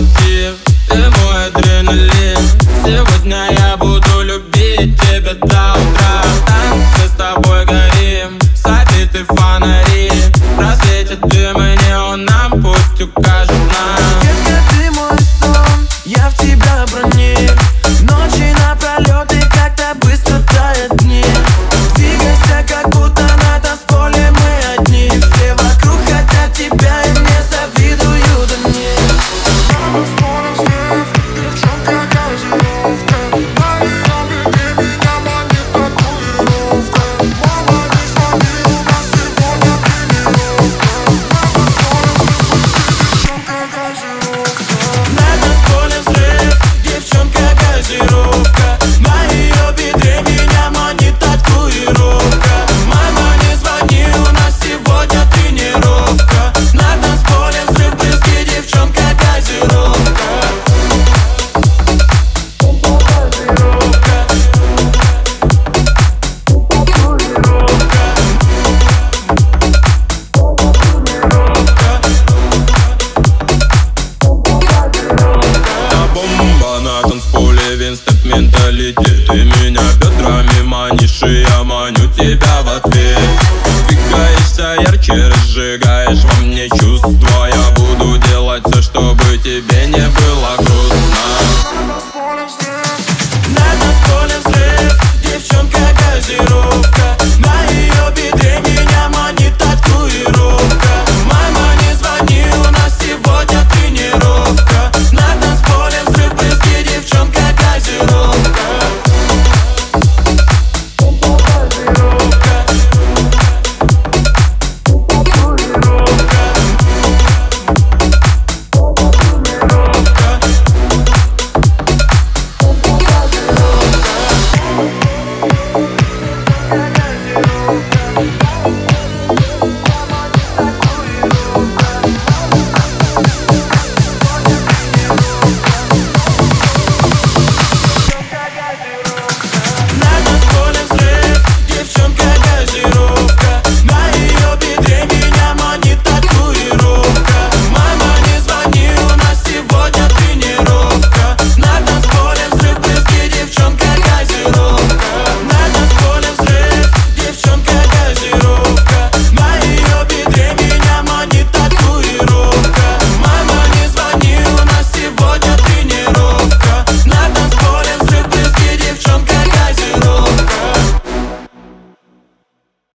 мотив, ты мой адреналин. Сегодня я буду любить тебя до утра. Танцы с тобой горим, софиты фонари. Просветит дым и неон нам путь укажет нам. сидит Ты меня бедрами манишь и я маню тебя в ответ. Двигаешься ярче, разжигаешь во мне чувства. Я буду делать все, чтобы тебе не было грустно. На нас поле взрыв, девчонка газирует.